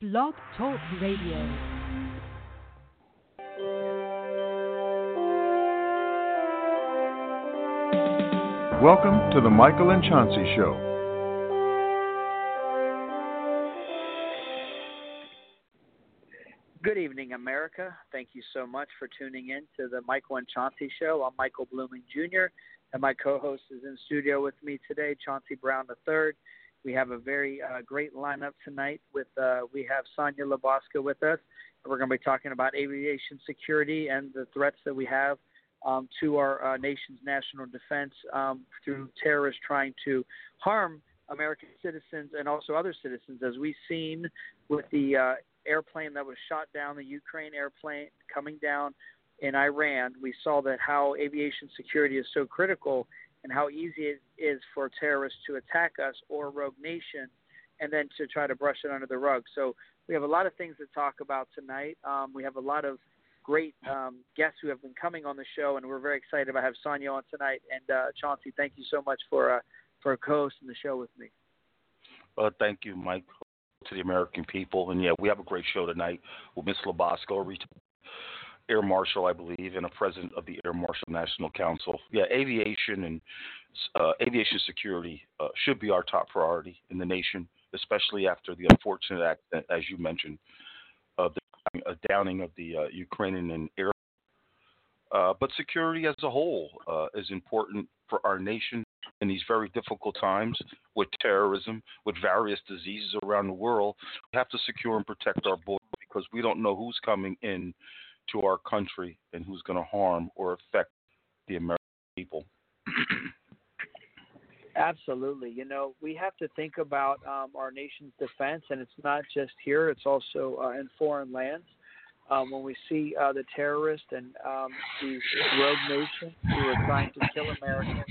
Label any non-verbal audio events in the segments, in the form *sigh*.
Blog Talk Radio. Welcome to the Michael and Chauncey Show. Good evening, America. Thank you so much for tuning in to the Michael and Chauncey Show. I'm Michael Bluemling Jr., and my co host is in studio with me today, Chauncey Brown III. We have a very uh, great lineup tonight. With uh, we have Sonya LaBosco with us. We're going to be talking about aviation security and the threats that we have um, to our uh, nation's national defense um, through terrorists trying to harm American citizens and also other citizens, as we've seen with the uh, airplane that was shot down, the Ukraine airplane coming down in Iran. We saw that how aviation security is so critical and how easy it is for terrorists to attack us or rogue nation and then to try to brush it under the rug. So we have a lot of things to talk about tonight. Um, we have a lot of great um, guests who have been coming on the show, and we're very excited about have Sonya on tonight. And uh, Chauncey, thank you so much for uh, for co-hosting the show with me. Uh, thank you, Mike, to the American people. And yeah, we have a great show tonight with Miss LaBosco, Air Marshal, I believe, and a president of the Air Marshal National Council. Yeah, aviation and uh, aviation security uh, should be our top priority in the nation, especially after the unfortunate accident, as you mentioned, of the uh, downing of the uh, Ukrainian and air. Uh, but security as a whole uh, is important for our nation in these very difficult times with terrorism, with various diseases around the world. We have to secure and protect our borders because we don't know who's coming in to our country and who's going to harm or affect the American people. Absolutely. You know, we have to think about um, our nation's defense, and it's not just here, it's also uh, in foreign lands. Um, when we see uh, the terrorists and um, these rogue nations who are trying to kill Americans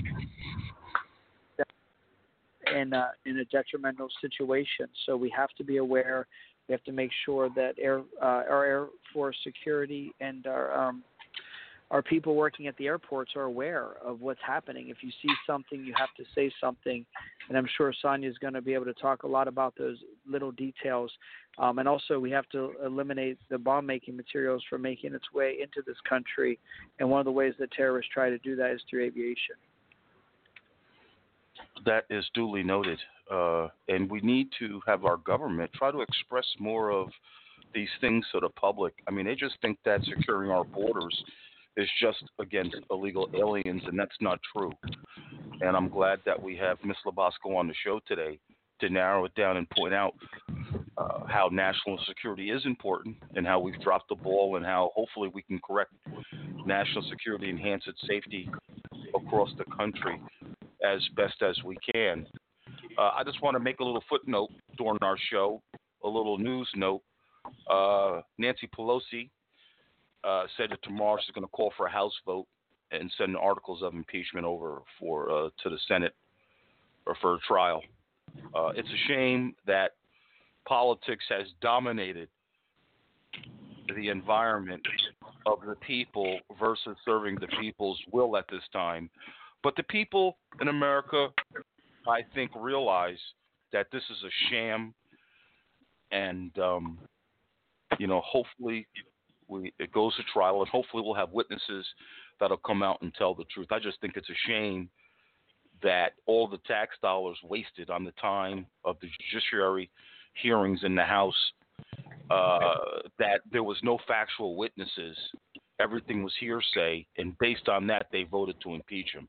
in, uh, in a detrimental situation. So we have to be aware we have to make sure that air, uh, our Air Force security and our um, our people working at the airports are aware of what's happening. If you see something, you have to say something, and I'm sure Sonya is going to be able to talk a lot about those little details. Um, and also, we have to eliminate the bomb-making materials from making its way into this country. And one of the ways that terrorists try to do that is through aviation. That is duly noted uh, and we need to have our government try to express more of these things to the public. I mean, they just think that securing our borders is just against illegal aliens, and that's not true. And I'm glad that we have Miss LaBosco on the show today to narrow it down and point out uh, how national security is important and how we've dropped the ball and how hopefully we can correct national security, enhance its safety across the country as best as we can. Uh, I just want to make a little footnote during our show, a little news note. Uh, Nancy Pelosi uh, said that tomorrow she's going to call for a House vote and send articles of impeachment over for uh, to the Senate or for a trial. Uh, it's a shame that politics has dominated the environment of the people versus serving the people's will at this time. But the people in America I think, realize that this is a sham, and um, you know, hopefully, we, it goes to trial, and hopefully, we'll have witnesses that'll come out and tell the truth. I just think it's a shame that all the tax dollars wasted on the time of the judiciary hearings in the House, uh, that there was no factual witnesses. Everything was hearsay, and based on that, they voted to impeach him.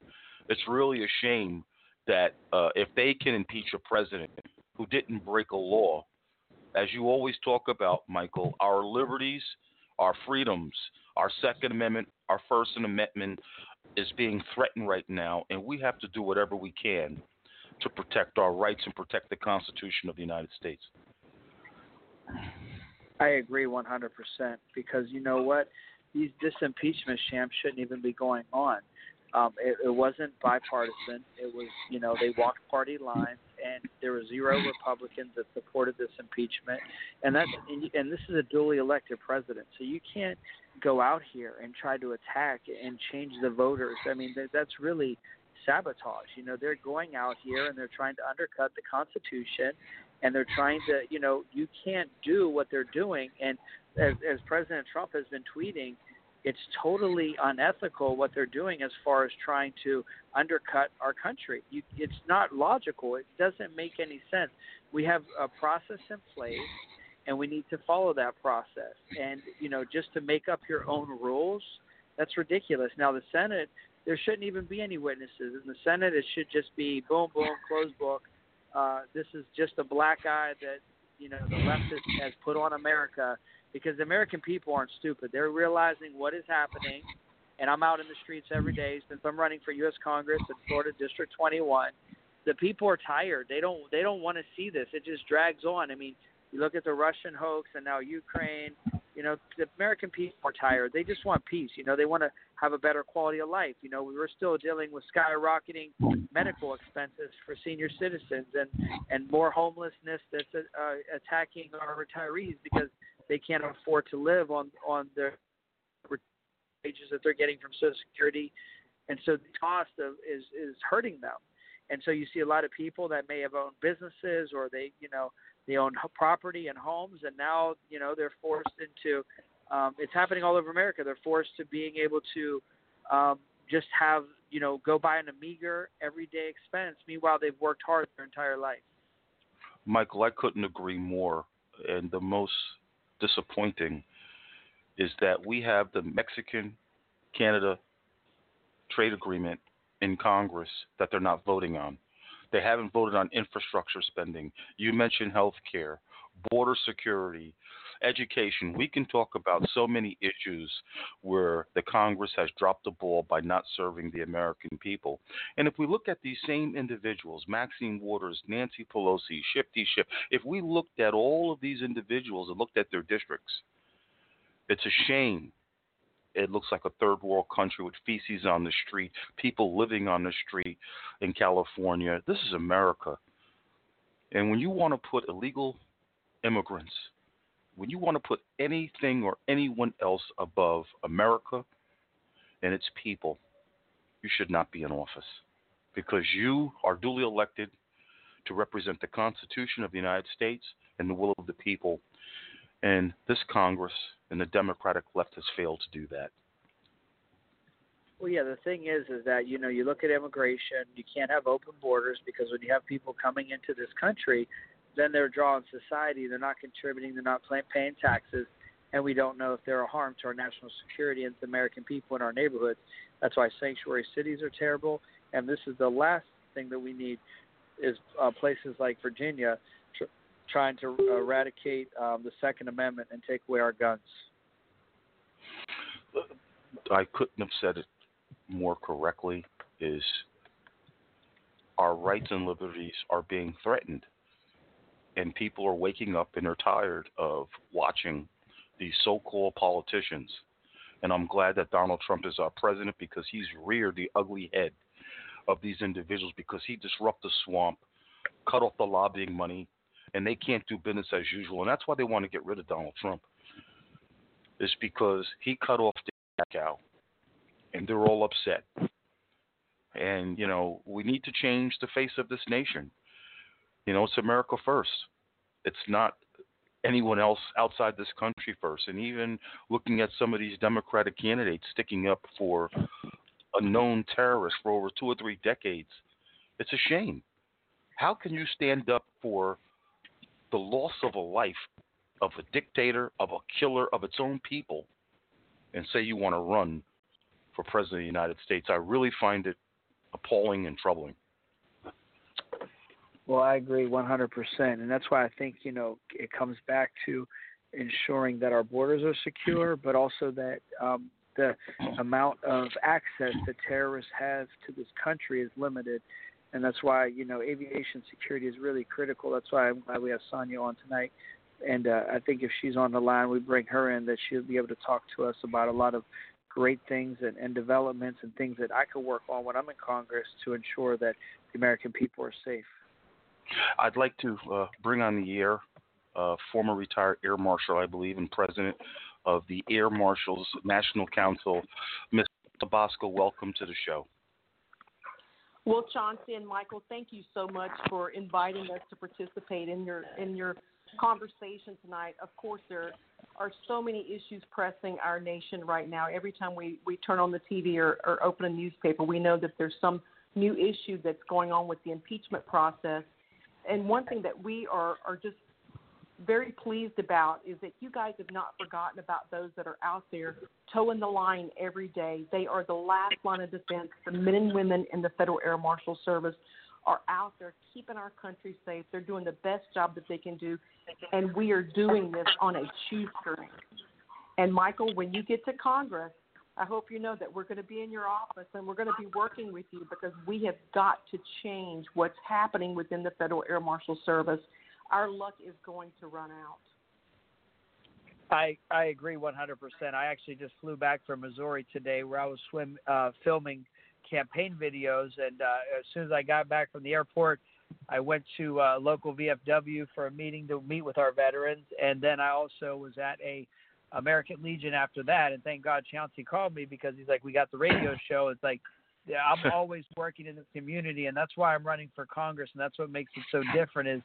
It's really a shame that uh, if they can impeach a president who didn't break a law, as you always talk about, Michael, our liberties, our freedoms, our Second Amendment, our First Amendment is being threatened right now, and we have to do whatever we can to protect our rights and protect the Constitution of the United States. I agree 100% because you know what? These, this impeachment sham shouldn't even be going on. Um, it, it wasn't bipartisan. It was, you know, they walked party lines, and there were zero Republicans that supported this impeachment. And that's and this is a duly elected president, so you can't go out here and try to attack and change the voters. I mean, that, that's really sabotage. You know, they're going out here and they're trying to undercut the Constitution and they're trying to, you know, you can't do what they're doing. And as, as President Trump has been tweeting, it's totally unethical what they're doing as far as trying to undercut our country. You, it's not logical. It doesn't make any sense. We have a process in place, and we need to follow that process. And you know, just to make up your own rules, that's ridiculous. Now the Senate, there shouldn't even be any witnesses. In the Senate, it should just be boom, boom, closed book. Uh, this is just a black eye that you know the leftist has put on America because the American people aren't stupid. They're realizing what is happening, and I'm out in the streets every day since I'm running for U.S. Congress in Florida District 21. The people are tired. They don't they don't want to see this. It just drags on. I mean, you look at the Russian hoax and now Ukraine. You know, the American people are tired. They just want peace. You know, they want to have a better quality of life. You know, we were still dealing with skyrocketing medical expenses for senior citizens and and more homelessness that's uh, attacking our retirees because they can't afford to live on on their wages that they're getting from Social Security, and so the cost of is is hurting them. And so you see a lot of people that may have owned businesses or they you know they own property and homes, and now you know they're forced into. Um, it's happening all over America. They're forced to being able to um, just have you know go buy an meager everyday expense. Meanwhile, they've worked hard their entire life. Michael, I couldn't agree more. And the most disappointing is that we have the Mexican Canada trade agreement in Congress that they're not voting on. They haven't voted on infrastructure spending. You mentioned health care, border security, education. We can talk about so many issues where the Congress has dropped the ball by not serving the American people. And if we look at these same individuals, Maxine Waters, Nancy Pelosi, Shifty Schiff, if we looked at all of these individuals and looked at their districts, it's a shame it looks like a third world country with feces on the street, people living on the street in California. This is America. And when you want to put illegal immigrants, when you want to put anything or anyone else above America and its people, you should not be in office because you are duly elected to represent the Constitution of the United States and the will of the people. And this Congress and the Democratic left has failed to do that. Well, yeah, the thing is, is that you know you look at immigration, you can't have open borders because when you have people coming into this country, then they're drawing society. They're not contributing. They're not paying taxes, and we don't know if they're a harm to our national security and the American people in our neighborhoods. That's why sanctuary cities are terrible, and this is the last thing that we need is uh, places like Virginia trying to eradicate um, the Second Amendment and take away our guns. I couldn't have said it more correctly. Is our rights and liberties are being threatened, and people are waking up and they're tired of watching these so-called politicians. And I'm glad that Donald Trump is our president because he's reared the ugly head of these individuals because he disrupted the swamp, cut off the lobbying money, and they can't do business as usual. And that's why they want to get rid of Donald Trump. Is because he cut off the cow, and they're all upset. And you know we need to change the face of this nation. You know it's America first. It's not anyone else outside this country first. And even looking at some of these Democratic candidates sticking up for a known terrorist for over two or three decades, it's a shame. How can you stand up for the loss of a life of a dictator, of a killer of its own people, and say you want to run for president of the United States. I really find it appalling and troubling. Well, I agree 100%. And that's why I think, you know, it comes back to ensuring that our borders are secure, but also that um, the amount of access that terrorists have to this country is limited and that's why you know aviation security is really critical. That's why I'm glad we have Sonya on tonight, and uh, I think if she's on the line, we bring her in that she'll be able to talk to us about a lot of great things and, and developments and things that I could work on when I'm in Congress to ensure that the American people are safe. I'd like to uh, bring on the air uh, former retired Air Marshal, I believe, and president of the Air Marshals National Council, Ms. LaBosco. Welcome to the show. Well, Chauncey and Michael, thank you so much for inviting us to participate in your in your conversation tonight. Of course, there are so many issues pressing our nation right now. Every time we, we turn on the TV or, or open a newspaper, we know that there's some new issue that's going on with the impeachment process. And one thing that we are, are just very pleased about is that you guys have not forgotten about those that are out there toeing the line every day. They are the last line of defense. The men and women in the Federal Air Marshal Service are out there keeping our country safe. They're doing the best job that they can do, and we are doing this on a shoestring. And Michael, when you get to Congress, I hope you know that we're going to be in your office and we're going to be working with you because we have got to change what's happening within the Federal Air Marshal Service our luck is going to run out. I I agree 100%. I actually just flew back from Missouri today, where I was swim uh, filming campaign videos, and uh, as soon as I got back from the airport, I went to uh, local VFW for a meeting to meet with our veterans, and then I also was at a American Legion after that. And thank God Chauncey called me because he's like, "We got the radio *clears throat* show." It's like yeah, I'm always working in the community, and that's why I'm running for Congress, and that's what makes it so different. Is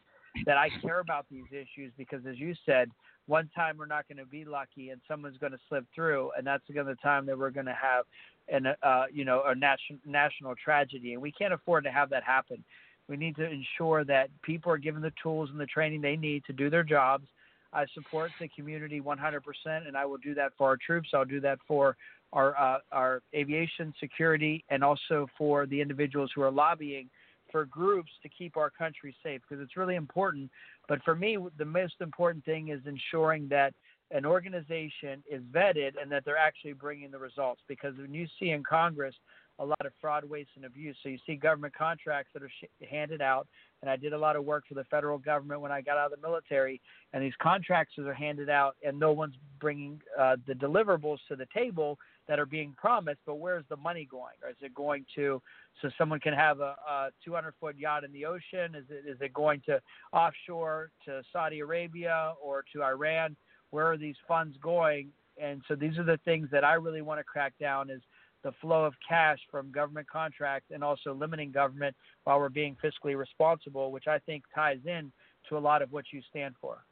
that I care about these issues because, as you said, one time we're not going to be lucky and someone's going to slip through, and that's going to the time that we're going to have an uh, you know a national national tragedy, and we can't afford to have that happen. We need to ensure that people are given the tools and the training they need to do their jobs. I support the community 100%, and I will do that for our troops. I'll do that for our uh, our aviation security, and also for the individuals who are lobbying for groups to keep our country safe because it's really important. But for me, the most important thing is ensuring that an organization is vetted and that they're actually bringing the results. Because when you see in Congress a lot of fraud, waste, and abuse, so you see government contracts that are sh- handed out. And I did a lot of work for the federal government when I got out of the military, and these contracts are handed out, and no one's bringing uh, the deliverables to the table that are being promised, but where's the money going? Or is it going to so someone can have a, a 200 foot yacht in the ocean? Is it is it going to offshore to Saudi Arabia or to Iran? Where are these funds going? And so these are the things that I really want to crack down is the flow of cash from government contracts and also limiting government while we're being fiscally responsible, which I think ties in to a lot of what you stand for.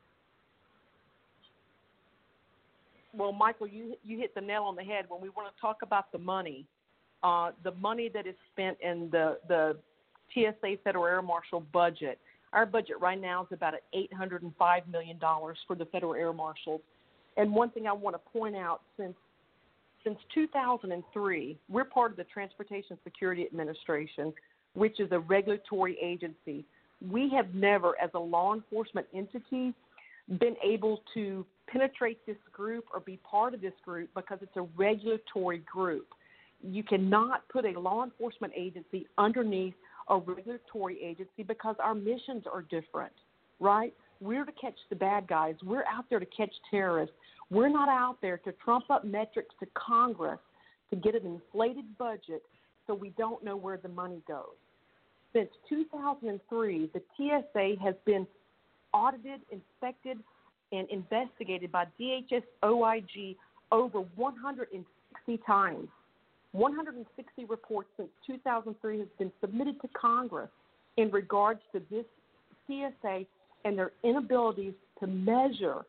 well, Michael, you you hit the nail on the head when we want to talk about the money. Uh, the money that is spent in the the TSA Federal Air Marshal budget. Our budget right now is about eight hundred and five million dollars for the Federal Air Marshals. And one thing I want to point out since since 2003, we're part of the Transportation Security Administration, which is a regulatory agency. We have never, as a law enforcement entity, been able to penetrate this group or be part of this group because it's a regulatory group. You cannot put a law enforcement agency underneath a regulatory agency because our missions are different, right? We're to catch the bad guys. We're out there to catch terrorists. We're not out there to trump up metrics to Congress to get an inflated budget so we don't know where the money goes. Since 2003, the TSA has been audited, inspected, and investigated by DHS OIG over 160 times. 160 reports since 2003 has been submitted to Congress in regards to this TSA and their inabilities to measure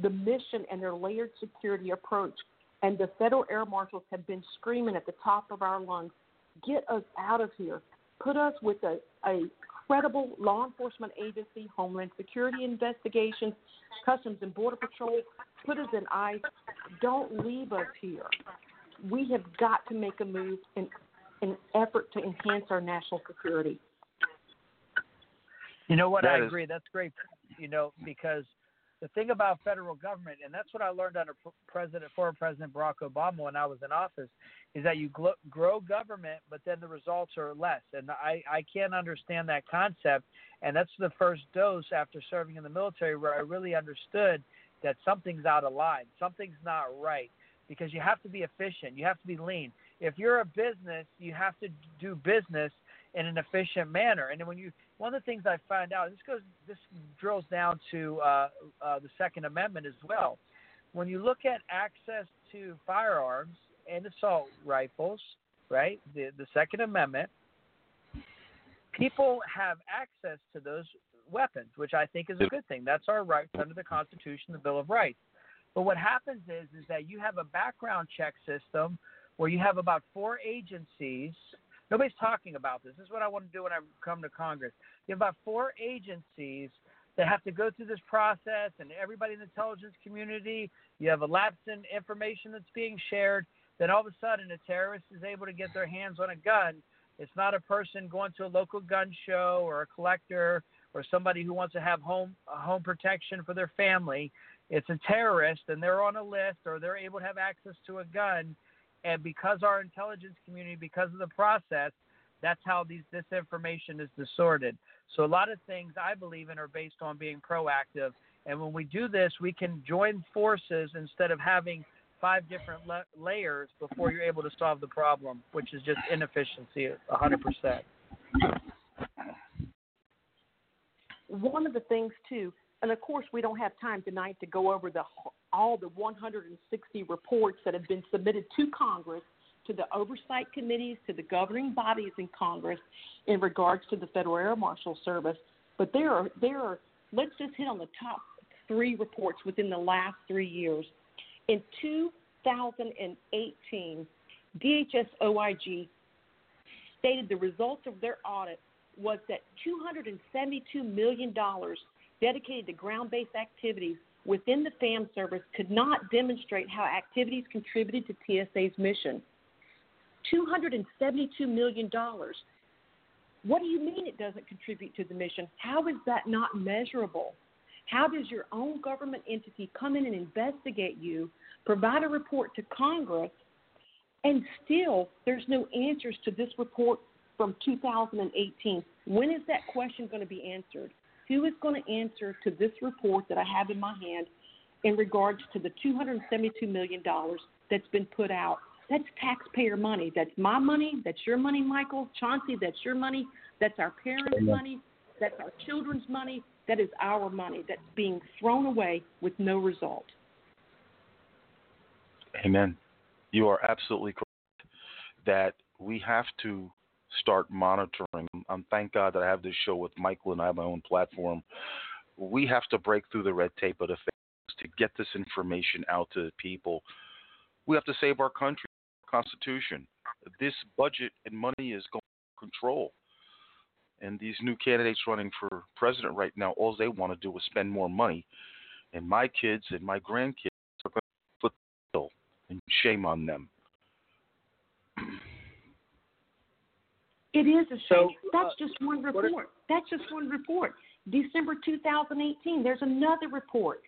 the mission and their layered security approach. And the federal air marshals have been screaming at the top of our lungs, get us out of here. Put us with a, a credible law enforcement agency, Homeland Security investigations, Customs and Border Patrol. Put us in ICE. Don't leave us here. We have got to make a move in an effort to enhance our national security. You know what? That I is... agree. That's great. You know, because the thing about federal government, and that's what I learned under President, former President Barack Obama when I was in office, is that you grow government, but then the results are less. And I, I can't understand that concept. And that's the first dose after serving in the military where I really understood that something's out of line, something's not right, because you have to be efficient, you have to be lean. If you're a business, you have to do business in an efficient manner. And then when you one of the things I find out this goes this drills down to uh, uh, the Second Amendment as well. When you look at access to firearms and assault rifles, right? The the Second Amendment. people have access to those weapons, which I think is a good thing. That's our right under the Constitution, the Bill of Rights. But what happens is is that you have a background check system where you have about four agencies. Nobody's talking about this. This is what I want to do when I come to Congress. You have about four agencies that have to go through this process, and everybody in the intelligence community. You have a lapse in information that's being shared. Then all of a sudden, a terrorist is able to get their hands on a gun. It's not a person going to a local gun show or a collector or somebody who wants to have home home protection for their family. It's a terrorist, and they're on a list, or they're able to have access to a gun. And because our intelligence community, because of the process, that's how these this information is distorted. So a lot of things I believe in are based on being proactive. And when we do this, we can join forces instead of having five different la- layers before you're able to solve the problem, which is just inefficiency 100%. One of the things too, and of course we don't have time tonight to go over the all the 160 reports that have been submitted to Congress, to the oversight committees, to the governing bodies in Congress in regards to the Federal Air Marshal Service. But there are there are let's just hit on the top three reports within the last three years. In 2018, DHS OIG stated the results of their audit was that $272 million dedicated to ground based activities within the FAM service could not demonstrate how activities contributed to TSA's mission. $272 million. What do you mean it doesn't contribute to the mission? How is that not measurable? How does your own government entity come in and investigate you, provide a report to Congress, and still there's no answers to this report from 2018? When is that question going to be answered? Who is going to answer to this report that I have in my hand in regards to the $272 million that's been put out? That's taxpayer money. That's my money. That's your money, Michael. Chauncey, that's your money. That's our parents' money. That's our children's money. That is our money that's being thrown away with no result. Amen. You are absolutely correct that we have to start monitoring. Um, thank God that I have this show with Michael and I have my own platform. We have to break through the red tape of the things to get this information out to people. We have to save our country, our Constitution. This budget and money is going to control. And these new candidates running for president right now, all they want to do is spend more money. And my kids and my grandkids are going to foot the bill, and shame on them. It is a shame. So, That's uh, just one what are- report. That's just one report. December 2018, there's another report.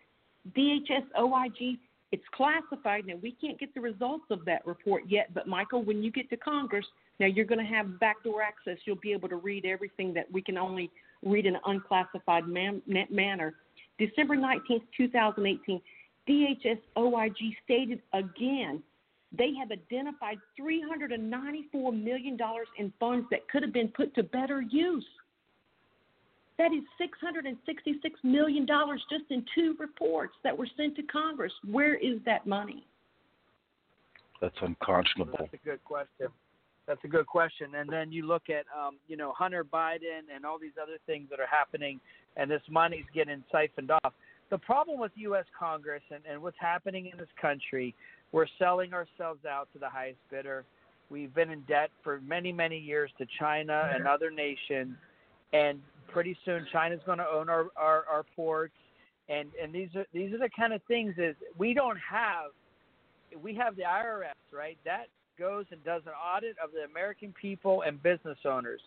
DHS OIG, it's classified. Now, we can't get the results of that report yet, but Michael, when you get to Congress, now you're going to have backdoor access. You'll be able to read everything that we can only read in an unclassified man- manner. December 19th, 2018, DHS OIG stated again they have identified $394 million in funds that could have been put to better use. That is $666 million just in two reports that were sent to Congress. Where is that money? That's unconscionable. That's a good question. That's a good question. And then you look at, um, you know, Hunter Biden and all these other things that are happening, and this money's getting siphoned off. The problem with U.S. Congress and, and what's happening in this country, we're selling ourselves out to the highest bidder. We've been in debt for many, many years to China and other nations, and pretty soon China's going to own our, our, our ports. And and these are these are the kind of things is we don't have. We have the IRS, right? That goes and does an audit of the American people and business owners.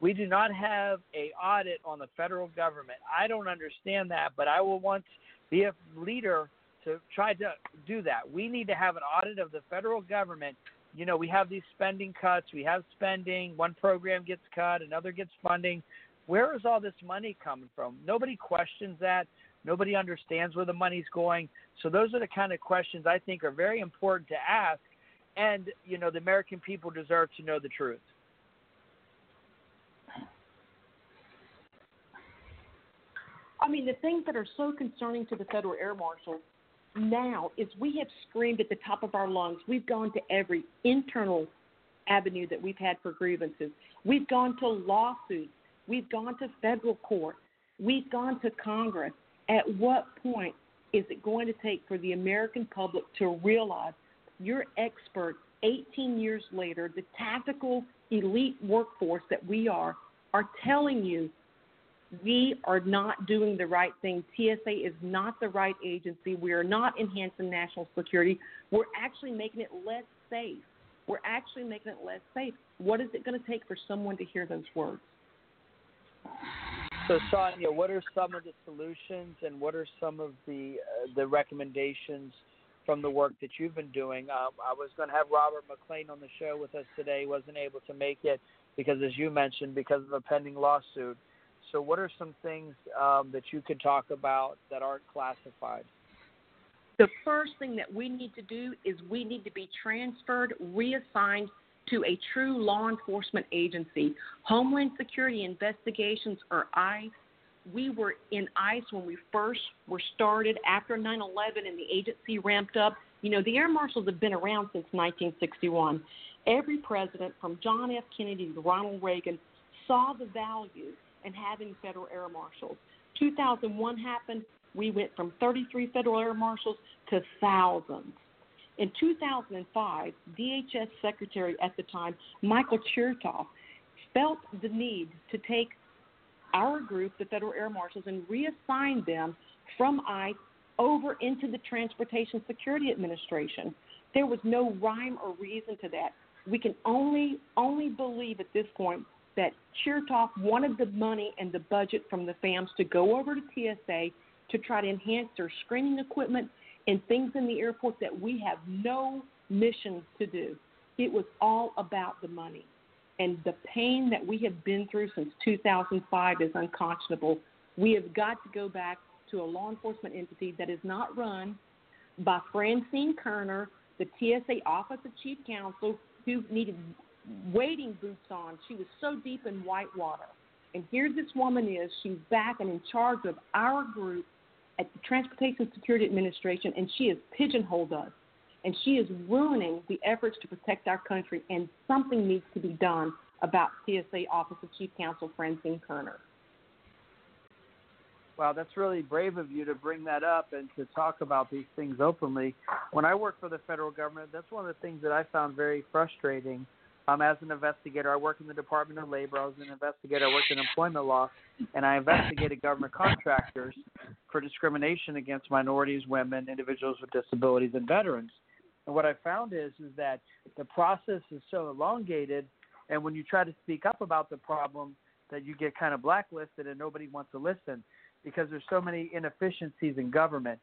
We do not have a audit on the federal government. I don't understand that, but I will want be a leader to try to do that. We need to have an audit of the federal government. You know, we have these spending cuts, we have spending, one program gets cut, another gets funding. Where is all this money coming from? Nobody questions that. Nobody understands where the money's going. So those are the kind of questions I think are very important to ask and you know the American people deserve to know the truth. I mean, the things that are so concerning to the federal air marshal now is we have screamed at the top of our lungs. We've gone to every internal avenue that we've had for grievances. We've gone to lawsuits. We've gone to federal court. We've gone to Congress. At what point is it going to take for the American public to realize your experts 18 years later, the tactical elite workforce that we are, are telling you we are not doing the right thing. TSA is not the right agency. We are not enhancing national security. We're actually making it less safe. We're actually making it less safe. What is it going to take for someone to hear those words? So, Sonya, what are some of the solutions and what are some of the uh, the recommendations from the work that you've been doing? Um, I was going to have Robert MacLean on the show with us today. He wasn't able to make it because, as you mentioned, because of a pending lawsuit. So, what are some things um, that you could talk about that aren't classified? The first thing that we need to do is we need to be transferred, reassigned to a true law enforcement agency. Homeland Security Investigations, or ICE, we were in ICE when we first were started after 9 11 and the agency ramped up. You know, the air marshals have been around since 1961. Every president, from John F. Kennedy to Ronald Reagan, saw the value in having federal air marshals. 2001 happened, we went from 33 federal air marshals to thousands. In 2005, DHS Secretary at the time, Michael Chertoff, felt the need to take our group, the Federal Air Marshals, and reassign them from ICE over into the Transportation Security Administration. There was no rhyme or reason to that. We can only only believe at this point that Chertoff wanted the money and the budget from the FAMs to go over to TSA to try to enhance their screening equipment and things in the airport that we have no mission to do. It was all about the money. And the pain that we have been through since 2005 is unconscionable. We have got to go back to a law enforcement entity that is not run by Francine Kerner, the TSA Office of Chief Counsel, who needed wading boots on. She was so deep in white water. And here this woman is. She's back and in charge of our group at the Transportation Security Administration, and she has pigeonholed us. And she is ruining the efforts to protect our country, and something needs to be done about TSA Office of Chief Counsel Francine Kerner. Wow, that's really brave of you to bring that up and to talk about these things openly. When I worked for the federal government, that's one of the things that I found very frustrating um, as an investigator. I work in the Department of Labor. I was an investigator. I worked in employment law, and I investigated government contractors for discrimination against minorities, women, individuals with disabilities, and veterans. And what I found is is that the process is so elongated, and when you try to speak up about the problem, that you get kind of blacklisted and nobody wants to listen because there's so many inefficiencies in government.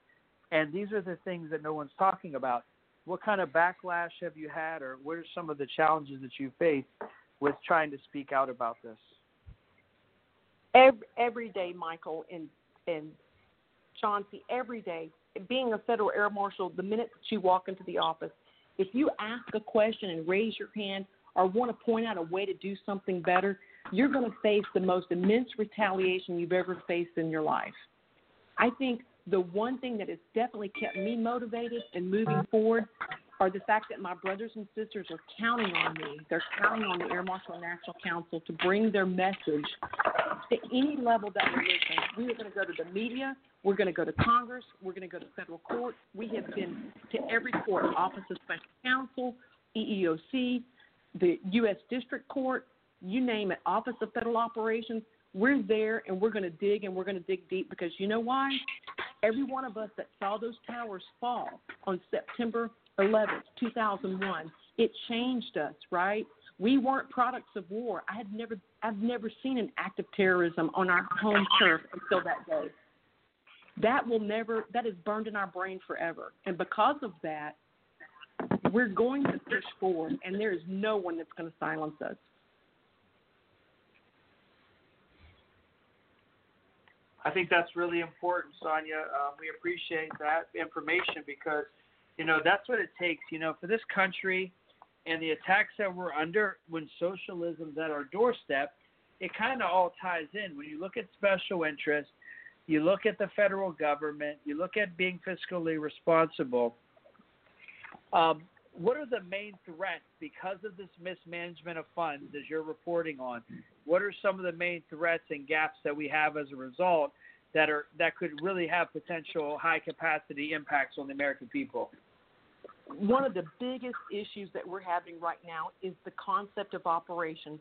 And these are the things that no one's talking about what kind of backlash have you had, or what are some of the challenges that you face with trying to speak out about this? Every, every day, Michael and and Chauncey, every day, being a federal air marshal, the minute that you walk into the office, if you ask a question and raise your hand or want to point out a way to do something better, you're going to face the most immense retaliation you've ever faced in your life. I think the one thing that has definitely kept me motivated and moving forward are the fact that my brothers and sisters are counting on me. They're counting on the Air Marshal National Council to bring their message to any level that we're listening. We are going to go to the media. We're going to go to Congress. We're going to go to federal court. We have been to every court, Office of Special Counsel, EEOC, the U.S. District Court, you name it, Office of Federal Operations. We're there and we're going to dig and we're going to dig deep because you know why? Every one of us that saw those towers fall on September 11th, 2001, it changed us, right? We weren't products of war. I had never, I've never seen an act of terrorism on our home turf until that day. That will never, that is burned in our brain forever. And because of that, we're going to push forward, and there is no one that's going to silence us. I think that's really important, Sonya. Um, we appreciate that information because, you know, that's what it takes. You know, for this country and the attacks that we're under when socialism's at our doorstep, it kind of all ties in. When you look at special interests, you look at the federal government, you look at being fiscally responsible. Um, what are the main threats because of this mismanagement of funds, as you're reporting on? What are some of the main threats and gaps that we have as a result that are that could really have potential high capacity impacts on the American people? One of the biggest issues that we're having right now is the concept of operations.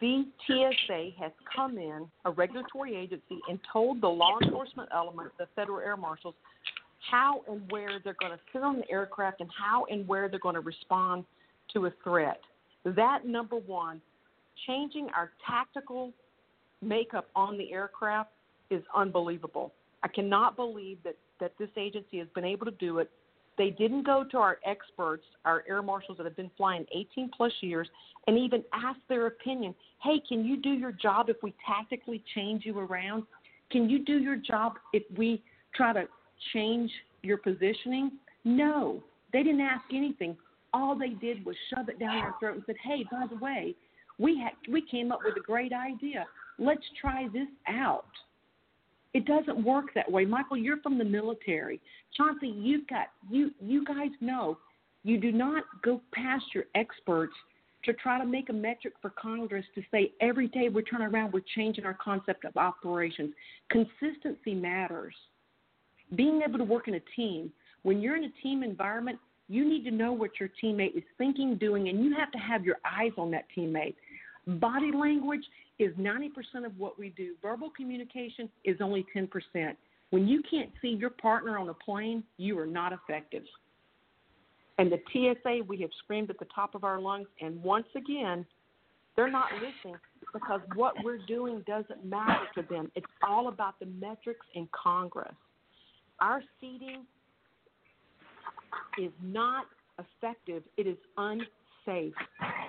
The TSA has come in, a regulatory agency, and told the law enforcement element, the federal air marshals, how and where they're going to sit on the aircraft and how and where they're going to respond to a threat. That number one, changing our tactical makeup on the aircraft is unbelievable. I cannot believe that, that this agency has been able to do it. They didn't go to our experts, our air marshals that have been flying 18 plus years, and even ask their opinion. Hey, can you do your job if we tactically change you around? Can you do your job if we try to change your positioning? No, they didn't ask anything. All they did was shove it down our throat and said, "Hey, by the way, we ha- we came up with a great idea. Let's try this out." It doesn't work that way. Michael, you're from the military. Chauncey, you've got you you guys know you do not go past your experts to try to make a metric for Congress to say every day we turn around, we're changing our concept of operations. Consistency matters being able to work in a team, when you're in a team environment, you need to know what your teammate is thinking, doing, and you have to have your eyes on that teammate. Body language is 90% of what we do. Verbal communication is only 10%. When you can't see your partner on a plane, you are not effective. And the TSA, we have screamed at the top of our lungs, and once again, they're not listening because what we're doing doesn't matter to them. It's all about the metrics in Congress. Our seating is not effective. It is unsafe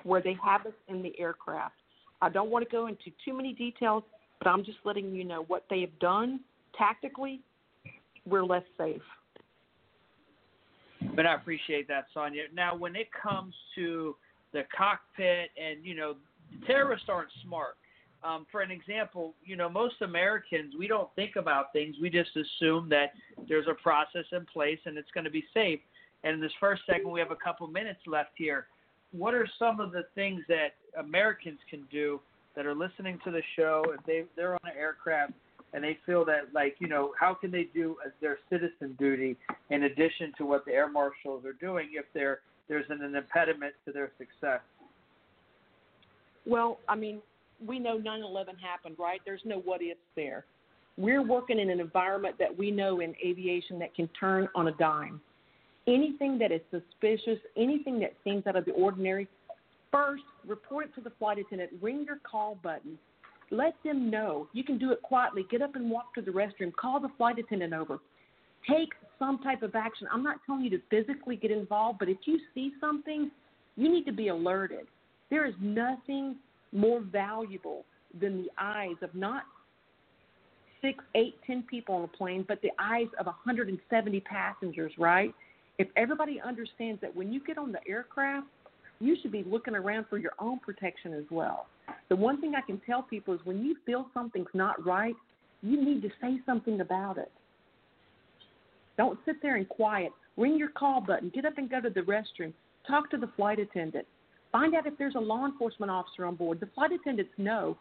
where they have us in the aircraft. I don't want to go into too many details, but I'm just letting you know what they have done tactically. We're less safe. But I appreciate that, Sonya. Now, when it comes to the cockpit, and you know, terrorists aren't smart. Um, for an example, you know, most Americans, we don't think about things. We just assume that there's a process in place and it's going to be safe. And in this first segment, we have a couple minutes left here. What are some of the things that Americans can do that are listening to the show if they they're on an aircraft and they feel that like you know how can they do their citizen duty in addition to what the air marshals are doing if there's an, an impediment to their success? Well, I mean, we know 9/11 happened, right? There's no what ifs there. We're working in an environment that we know in aviation that can turn on a dime. Anything that is suspicious, anything that seems out of the ordinary, first report it to the flight attendant. Ring your call button. Let them know. You can do it quietly. Get up and walk to the restroom. Call the flight attendant over. Take some type of action. I'm not telling you to physically get involved, but if you see something, you need to be alerted. There is nothing more valuable than the eyes of not six, eight, ten people on a plane, but the eyes of 170 passengers, right? If everybody understands that when you get on the aircraft, you should be looking around for your own protection as well. The one thing I can tell people is when you feel something's not right, you need to say something about it. Don't sit there and quiet. Ring your call button. Get up and go to the restroom. Talk to the flight attendant. Find out if there's a law enforcement officer on board. The flight attendants know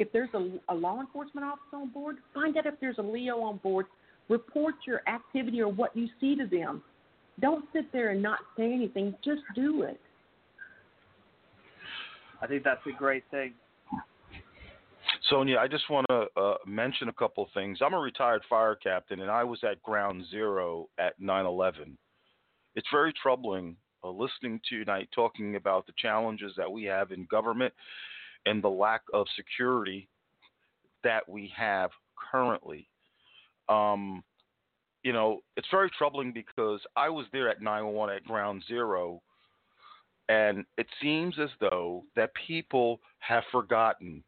if there's a, a law enforcement officer on board. Find out if there's a LEO on board. Report your activity or what you see to them. Don't sit there and not say anything. Just do it. I think that's a great thing. Sonya, I just want to uh, mention a couple of things. I'm a retired fire captain, and I was at ground zero at 9 11. It's very troubling listening to tonight talking about the challenges that we have in government and the lack of security that we have currently. Um, you know, it's very troubling because I was there at 911 at ground zero, and it seems as though that people have forgotten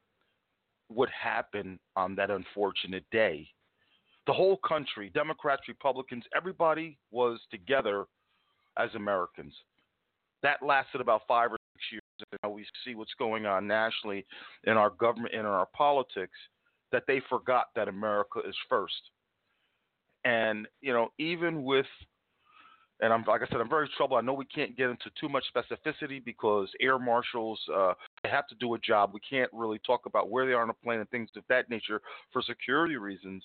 what happened on that unfortunate day. The whole country, Democrats, Republicans, everybody was together as Americans. That lasted about five or six years. And now we see what's going on nationally in our government and in our politics that they forgot that America is first. And, you know, even with and I'm like I said, I'm very troubled. I know we can't get into too much specificity because air marshals uh, have to do a job. We can't really talk about where they are on a plane and things of that nature for security reasons.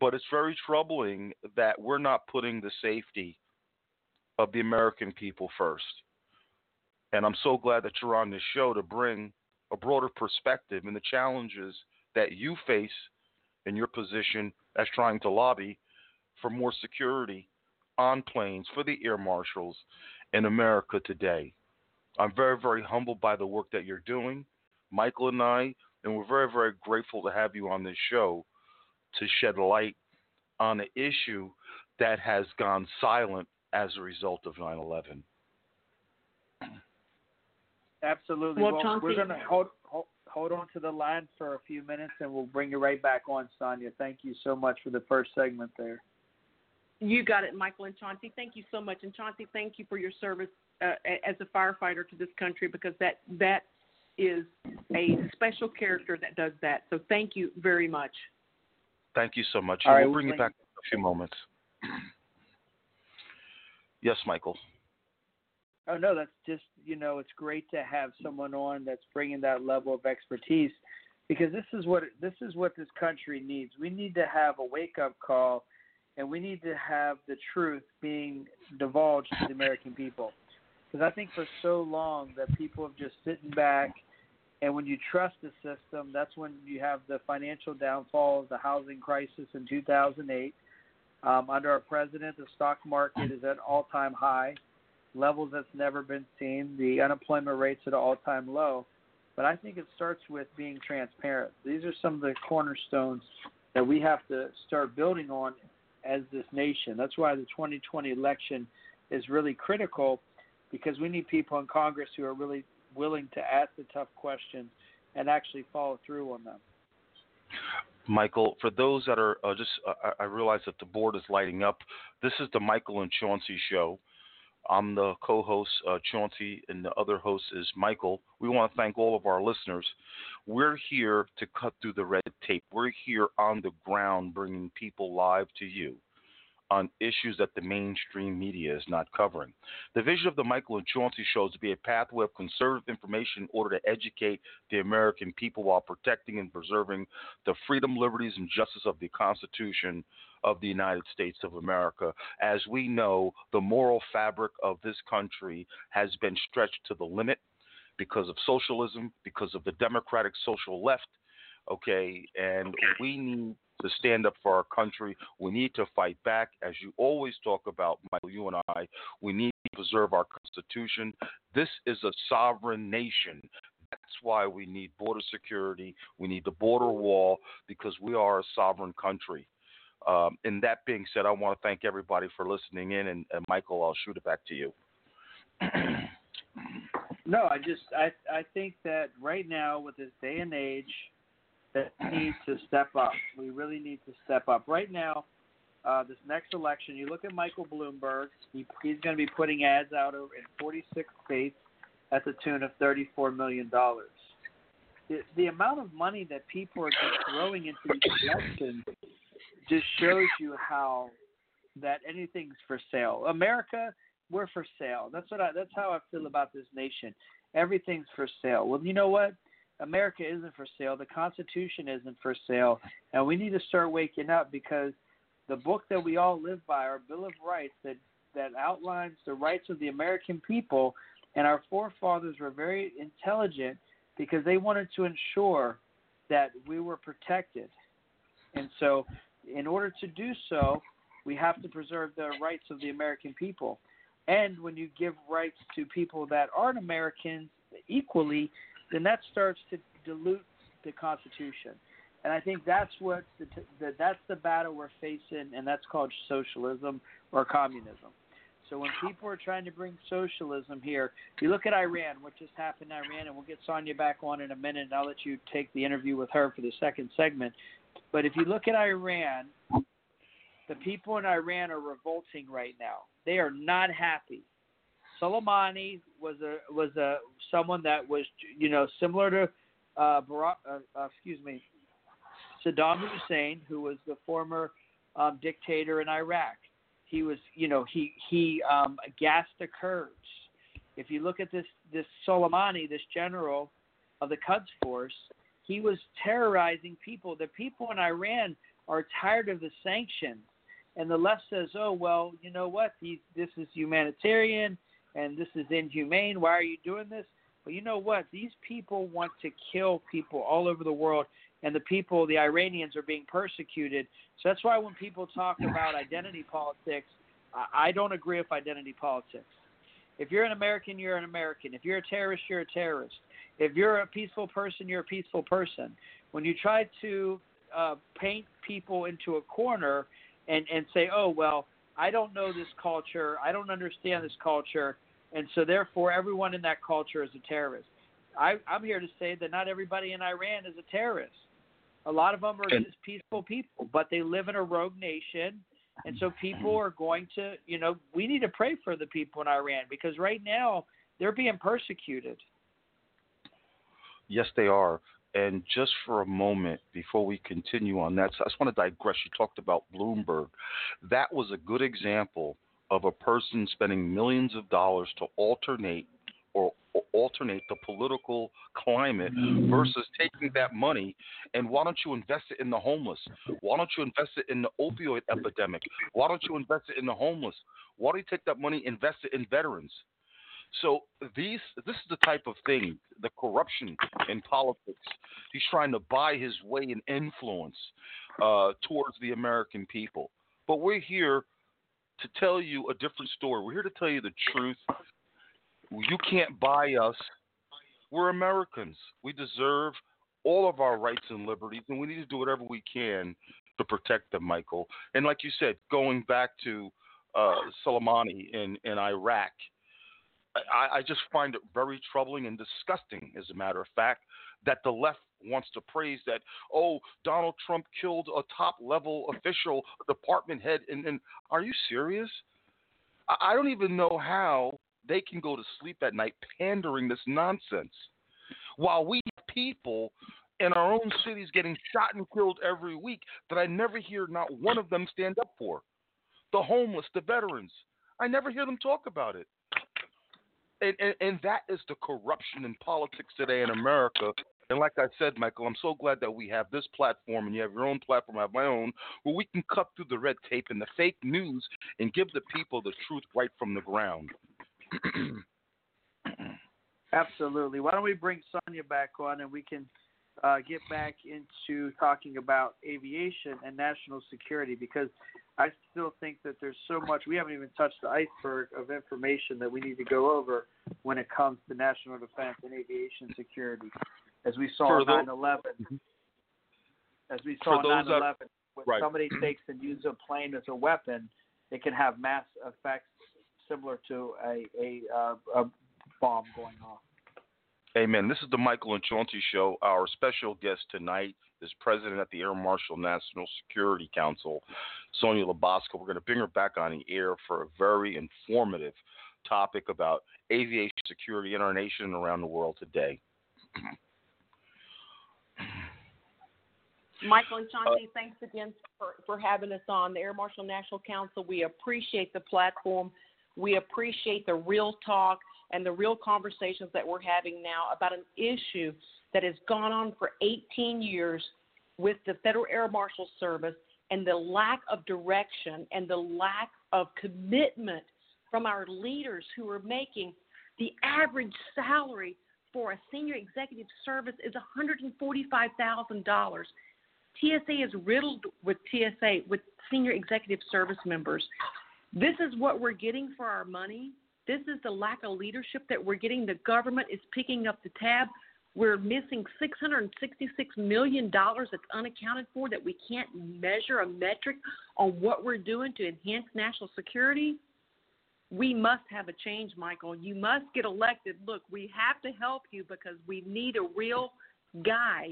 But it's very troubling that we're not putting the safety of the American people first. And I'm so glad that you're on this show to bring a broader perspective and the challenges that you face in your position as trying to lobby for more security on planes for the air marshals in America today. I'm very, very humbled by the work that you're doing, Michael and I, and we're very, very grateful to have you on this show to shed light on an issue that has gone silent as a result of 9 11. Absolutely. Well, Well, Chauncey- we're going to hold, hold hold on to the line for a few minutes, and we'll bring you right back on, Sonya. Thank you so much for the first segment there. You got it, Michael and Chauncey. Thank you so much, and Chauncey, thank you for your service uh, as a firefighter to this country because that that is a special character that does that. So thank you very much. Thank you so much. All right, we'll bring you back in a few moments. *clears throat* yes, Michael. Oh no, that's just you know it's great to have someone on that's bringing that level of expertise because this is what this is what this country needs. We need to have a wake up call, and we need to have the truth being divulged to the American people. Because I think for so long that people have just sitting back, and when you trust the system, that's when you have the financial downfall of the housing crisis in 2008. Um, under our president, the stock market is at all time high levels that's never been seen. The unemployment rates at an all-time low. But I think it starts with being transparent. These are some of the cornerstones that we have to start building on as this nation. That's why the 2020 election is really critical because we need people in Congress who are really willing to ask the tough questions and actually follow through on them. Michael, for those that are uh, just, uh, I realize that the board is lighting up. This is the Michael and Chauncey show. I'm the co host, uh, Chauncey, and the other host is Michael. We want to thank all of our listeners. We're here to cut through the red tape. We're here on the ground bringing people live to you on issues that the mainstream media is not covering. The vision of the Michael and Chauncey show is to be a pathway of conservative information in order to educate the American people while protecting and preserving the freedom, liberties, and justice of the Constitution of the United States of America. As we know, the moral fabric of this country has been stretched to the limit because of socialism, because of the democratic social left. Okay, and we need to stand up for our country. We need to fight back. As you always talk about, Michael, you and I, we need to preserve our Constitution. This is a sovereign nation. That's why we need border security. We need the border wall because we are a sovereign country. Um, and that being said, I want to thank everybody for listening in. And, and Michael, I'll shoot it back to you. *clears throat* No, I just I I think that right now with this day and age, that need to step up. We really need to step up. Right now, uh, this next election, you look at Michael Bloomberg. He, he's going to be putting ads out in 46 states at the tune of 34 million dollars. The, the amount of money that people are just throwing into these elections just shows you how that anything's for sale. America, we're for sale. That's what I. That's how I feel about this nation. Everything's for sale. Well, you know what? America isn't for sale. The Constitution isn't for sale, and we need to start waking up because the book that we all live by, our Bill of Rights, that that outlines the rights of the American people, and our forefathers were very intelligent because they wanted to ensure that we were protected, and so in order to do so, we have to preserve the rights of the American people. And when you give rights to people that aren't Americans equally, then that starts to dilute the Constitution. And I think that's what the, the, that's the battle we're facing, and that's called socialism or communism. So when people are trying to bring socialism here, you look at Iran, what just happened in Iran, and we'll get Sonya back on in a minute, and I'll let you take the interview with her for the second segment. But if you look at Iran, the people in Iran are revolting right now. They are not happy. Soleimani was a was a someone that was you know similar to uh, Barack, uh, uh, excuse me Saddam Hussein, who was the former um, dictator in Iraq. He was, you know, he he um, gassed the Kurds. If you look at this this Soleimani, this general of the Quds force, he was terrorizing people. The people in Iran are tired of the sanctions, and the left says, "Oh well, you know what? These, this is humanitarian, and this is inhumane. Why are you doing this?" But you know what? These people want to kill people all over the world, and the people, the Iranians, are being persecuted. So that's why when people talk about identity politics, I don't agree with identity politics. If you're an American, you're an American. If you're a terrorist, you're a terrorist. If you're a peaceful person, you're a peaceful person. When you try to uh, paint people into a corner and and say, oh well, I don't know this culture, I don't understand this culture, and so therefore everyone in that culture is a terrorist. I, I'm here to say that not everybody in Iran is a terrorist. A lot of them are just peaceful people, but they live in a rogue nation, and so people are going to, you know, we need to pray for the people in Iran because right now they're being persecuted. Yes, they are. And just for a moment before we continue on that, I just want to digress. You talked about Bloomberg. That was a good example of a person spending millions of dollars to alternate or, or alternate the political climate versus taking that money and why don't you invest it in the homeless? Why don't you invest it in the opioid epidemic? Why don't you invest it in the homeless? Why don't you take that money, invest it in veterans? So these this is the type of thing, the corruption in politics. He's trying to buy his way and influence uh, towards the American people. But we're here to tell you a different story. We're here to tell you the truth. You can't buy us. We're Americans. We deserve all of our rights and liberties, and we need to do whatever we can to protect them, Michael. And like you said, going back to uh, Soleimani in, in Iraq, I, I just find it very troubling and disgusting, as a matter of fact, that the left wants to praise that, oh, Donald Trump killed a top level official, department head. And, and are you serious? I, I don't even know how they can go to sleep at night pandering this nonsense while we people in our own cities getting shot and killed every week that I never hear not one of them stand up for. The homeless, the veterans. I never hear them talk about it. And, and, and that is the corruption in politics today in America. And like I said, Michael, I'm so glad that we have this platform and you have your own platform, I have my own, where we can cut through the red tape and the fake news and give the people the truth right from the ground. *clears throat* Absolutely. Why don't we bring Sonya back on and we can uh, get back into talking about aviation and national security because I still think that there's so much we haven't even touched the iceberg of information that we need to go over when it comes to national defense and aviation security. As we saw For 9/11, as we saw in those that- 9/11, when right. somebody takes and uses a plane as a weapon, it can have mass effects similar to a a, uh, a bomb going off. Amen. This is the Michael and Chauncey Show. Our special guest tonight is President at the Air Marshal National Security Council, Sonya LaBosco. We're going to bring her back on the air for a very informative topic about aviation security in our nation and around the world today. *clears throat* Michael and Chauncey, uh, thanks again for, for having us on the Air Marshal National Council. We appreciate the platform. We appreciate the real talk and the real conversations that we're having now about an issue that has gone on for 18 years with the Federal Air Marshal Service and the lack of direction and the lack of commitment from our leaders who are making the average salary for a senior executive service is $145,000. TSA is riddled with TSA with senior executive service members. This is what we're getting for our money. This is the lack of leadership that we're getting. The government is picking up the tab. We're missing $666 million that's unaccounted for that we can't measure a metric on what we're doing to enhance national security. We must have a change, Michael. You must get elected. Look, we have to help you because we need a real guy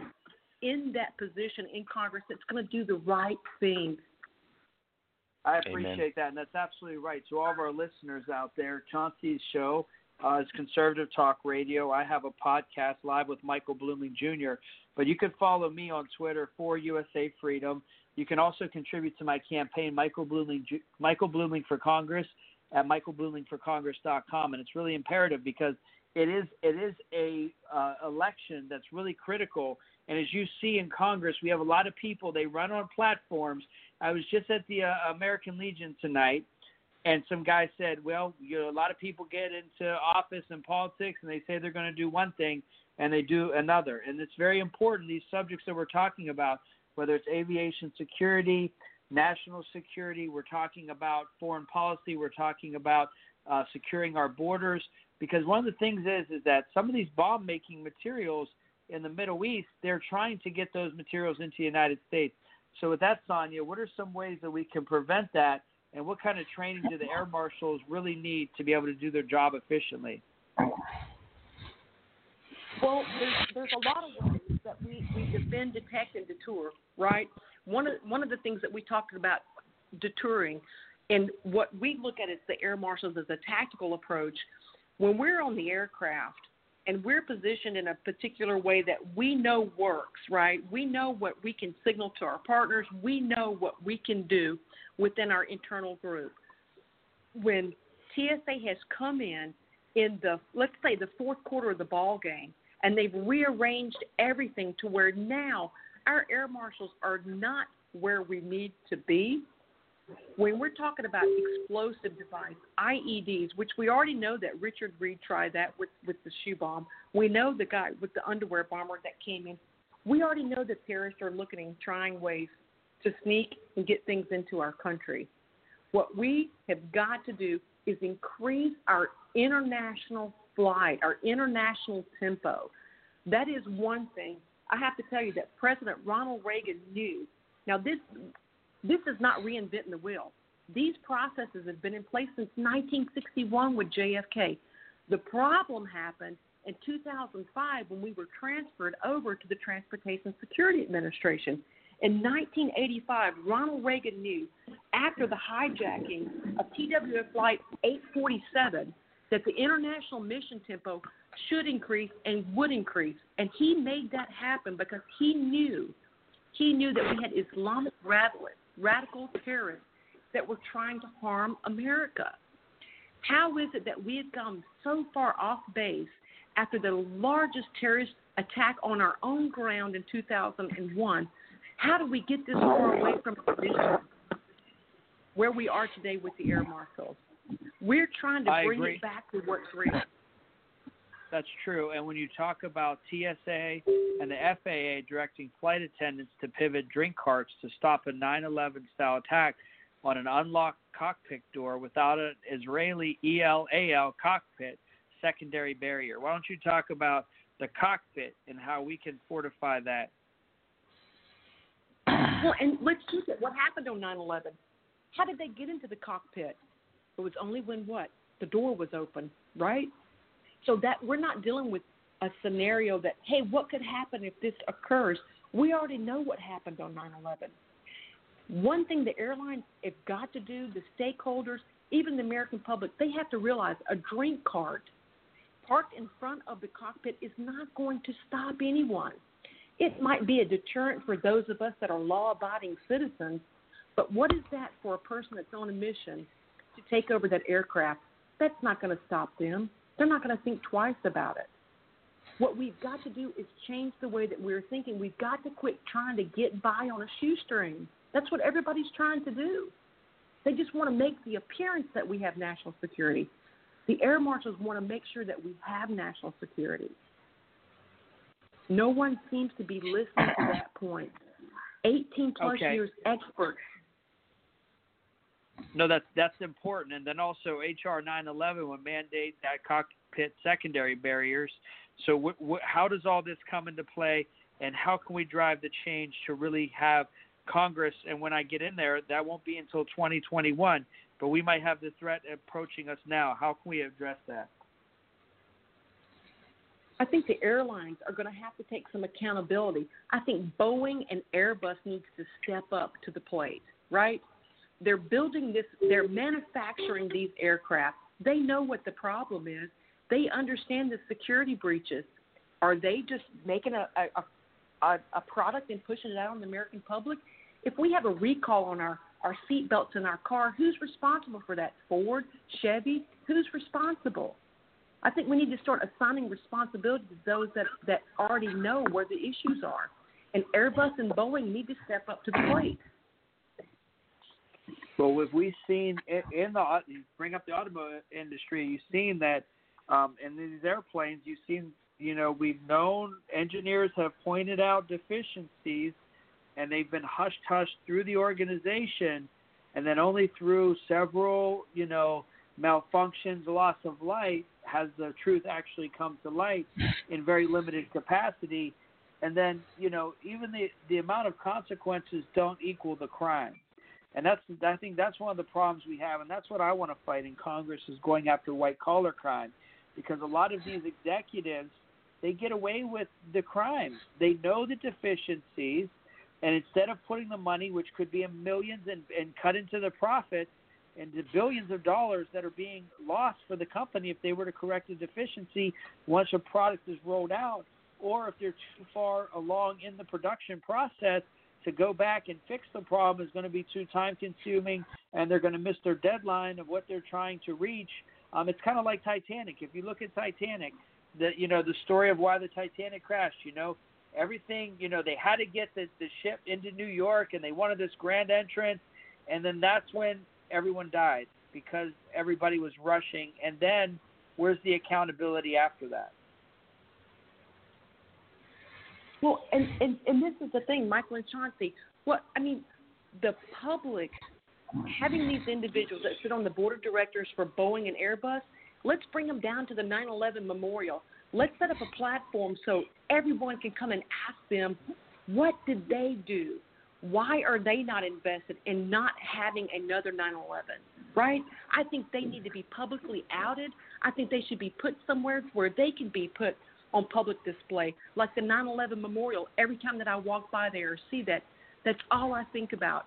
in that position in Congress that's going to do the right thing. I Amen. appreciate that, and that's absolutely right. To all of our listeners out there, Chauncey's show uh, is Conservative Talk Radio. I have a podcast live with Michael Bluemling Jr., but you can follow me on Twitter for USA Freedom. You can also contribute to my campaign, Michael Bluemling, Michael Bluemling for Congress, at michaelbluemlingforcongress.com, and it's really imperative because it is it is a uh, election that's really critical. And as you see in Congress, we have a lot of people. They run on platforms. I was just at the uh, American Legion tonight, and some guy said, "Well, you know, a lot of people get into office and politics, and they say they're going to do one thing, and they do another. And it's very important. These subjects that we're talking about, whether it's aviation security, national security, we're talking about foreign policy, we're talking about uh, securing our borders. Because one of the things is is that some of these bomb making materials in the Middle East, they're trying to get those materials into the United States. So with that, Sonya, what are some ways that we can prevent that? And what kind of training do the air marshals really need to be able to do their job efficiently? Well, there's, there's a lot of ways that we, we defend, detect, and deter, right? One of, one of the things that we talked about deterring, and what we look at as the air marshals as a tactical approach, when we're on the aircraft and we're positioned in a particular way that we know works, right? We know what we can signal to our partners, we know what we can do within our internal group. When TSA has come in in the let's say the fourth quarter of the ball game and they've rearranged everything to where now our air marshals are not where we need to be. When we're talking about explosive device, IEDs, which we already know that Richard Reid tried that with, with the shoe bomb. We know the guy with the underwear bomber that came in. We already know that terrorists are looking and trying ways to sneak and get things into our country. What we have got to do is increase our international flight, our international tempo. That is one thing. I have to tell you that President Ronald Reagan knew. Now, this this is not reinventing the wheel. These processes have been in place since 1961 with JFK. The problem happened in 2005 when we were transferred over to the Transportation Security Administration. In 1985, Ronald Reagan knew after the hijacking of TWA Flight 847 that the international mission tempo should increase and would increase. And he made that happen because he knew he knew that we had Islamic radical, radical terrorists that were trying to harm America. How is it that we have gone so far off base after the largest terrorist attack on our own ground in 2001? How do we get this far away from where we are today with the air marshals? We're trying to I bring agree. it back to what's real. That's true. And when you talk about TSA and the FAA directing flight attendants to pivot drink carts to stop a 9 11 style attack on an unlocked cockpit door without an Israeli El Al cockpit secondary barrier, why don't you talk about the cockpit and how we can fortify that? Well, and let's keep it. What happened on 9 11? How did they get into the cockpit? It was only when what? The door was open, right? So that we're not dealing with a scenario that, hey, what could happen if this occurs? We already know what happened on 9 11. One thing the airlines have got to do, the stakeholders, even the American public, they have to realize a drink cart parked in front of the cockpit is not going to stop anyone. It might be a deterrent for those of us that are law abiding citizens, but what is that for a person that's on a mission to take over that aircraft? That's not going to stop them. They're not going to think twice about it. What we've got to do is change the way that we're thinking. We've got to quit trying to get by on a shoestring. That's what everybody's trying to do. They just want to make the appearance that we have national security. The air marshals want to make sure that we have national security. No one seems to be listening to that point. 18 plus Okay. years experts. No, that's that's important. And then also HR 911 would mandate that cockpit secondary barriers. So wh- wh- how does all this come into play, and how can we drive the change to really have Congress? And when I get in there, that won't be until 2021, but we might have the threat approaching us now. How can we address that? I think the airlines are going to have to take some accountability. I think Boeing and Airbus needs to step up to the plate, right? They're building this, they're manufacturing these aircraft. They know what the problem is. They understand the security breaches. Are they just making a, a, a, a product and pushing it out on the American public? If we have a recall on our our seat belts in our car, who's responsible for that? Ford, Chevy, who's responsible? I think we need to start assigning responsibility to those that that already know where the issues are, and Airbus and Boeing need to step up to the plate. Well, if we've seen in the bring up the automotive industry, you've seen that um, in these airplanes, you've seen you know we've known engineers have pointed out deficiencies, and they've been hushed hushed through the organization, and then only through several you know malfunctions, loss of light, has the truth actually come to light in very limited capacity. And then, you know, even the the amount of consequences don't equal the crime. And that's I think that's one of the problems we have, and that's what I want to fight in Congress is going after white collar crime, because a lot of these executives they get away with the crimes. They know the deficiencies, and instead of putting the money, which could be in millions, and, and cut into the profit, and the billions of dollars that are being lost for the company if they were to correct a deficiency once a product is rolled out, or if they're too far along in the production process to go back and fix the problem is going to be too time consuming and they're going to miss their deadline of what they're trying to reach. Um, it's kind of like Titanic. If you look at Titanic, the you know the story of why the Titanic crashed. You know everything. You know they had to get the the ship into New York and they wanted this grand entrance, and then that's when everyone died because everybody was rushing. And then where's the accountability after that? Well, and, and, and this is the thing, Michael and Chauncey. What I mean, the public having these individuals that sit on the board of directors for Boeing and Airbus, let's bring them down to the 9/11 memorial. Let's set up a platform so everyone can come and ask them, what did they do? why are they not invested in not having another 9/11? Right? I think they need to be publicly outed. I think they should be put somewhere where they can be put on public display, like the 9/11 memorial. Every time that I walk by there or see that, that's all I think about.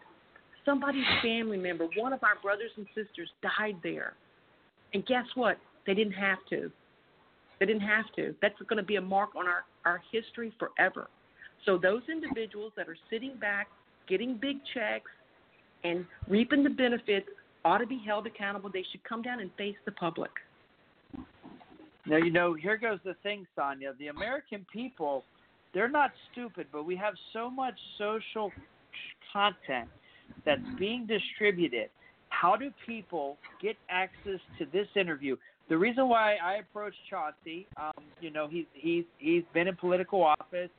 Somebody's family member, one of our brothers and sisters, died there, and guess what? They didn't have to. They didn't have to. That's going to be a mark on our, our history forever. So those individuals that are sitting back getting big checks and reaping the benefits ought to be held accountable. They should come down and face the public. Now, you know, here goes the thing, Sonya. The American people, they're not stupid, but we have so much social content that's being distributed. How do people get access to this interview? The reason why I approached Chauncey, um, you know, he's he's he's been in political office.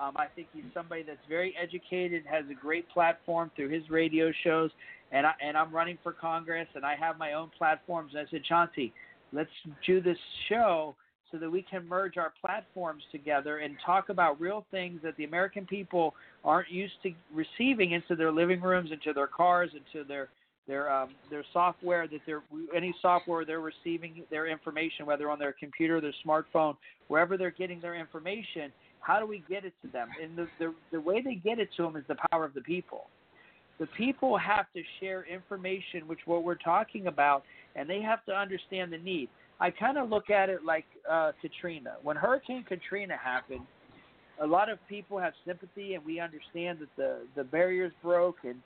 Um, I think he's somebody that's very educated, has a great platform through his radio shows, and I and I'm running for Congress, and I have my own platforms. And I said, Chauncey, let's do this show so that we can merge our platforms together and talk about real things that the American people aren't used to receiving into their living rooms, into their cars, into their their um, their software that they're any software they're receiving their information, whether on their computer, their smartphone, wherever they're getting their information how do we get it to them? And the, the, the way they get it to them is the power of the people. The people have to share information, which what we're talking about, and they have to understand the need. I kind of look at it like uh, Katrina. When Hurricane Katrina happened, a lot of people have sympathy, and we understand that the the barriers broke, and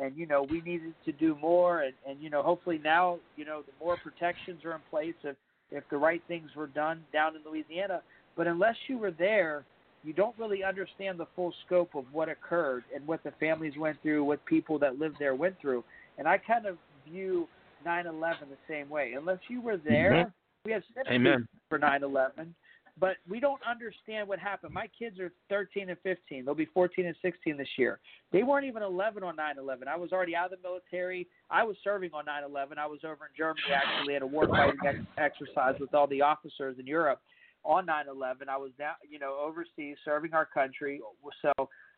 and you know we needed to do more, and and you know hopefully now you know the more protections are in place if if the right things were done down in Louisiana. But unless you were there, you don't really understand the full scope of what occurred and what the families went through, what people that lived there went through. And I kind of view 9/11 the same way. Unless you were there, we have sympathy Amen. for 9/11, but we don't understand what happened. My kids are 13 and 15; they'll be 14 and 16 this year. They weren't even 11 on 9/11. I was already out of the military. I was serving on 9/11. I was over in Germany actually at a war fighting ex- exercise with all the officers in Europe on 9/11. I was down, you know, overseas serving our country, so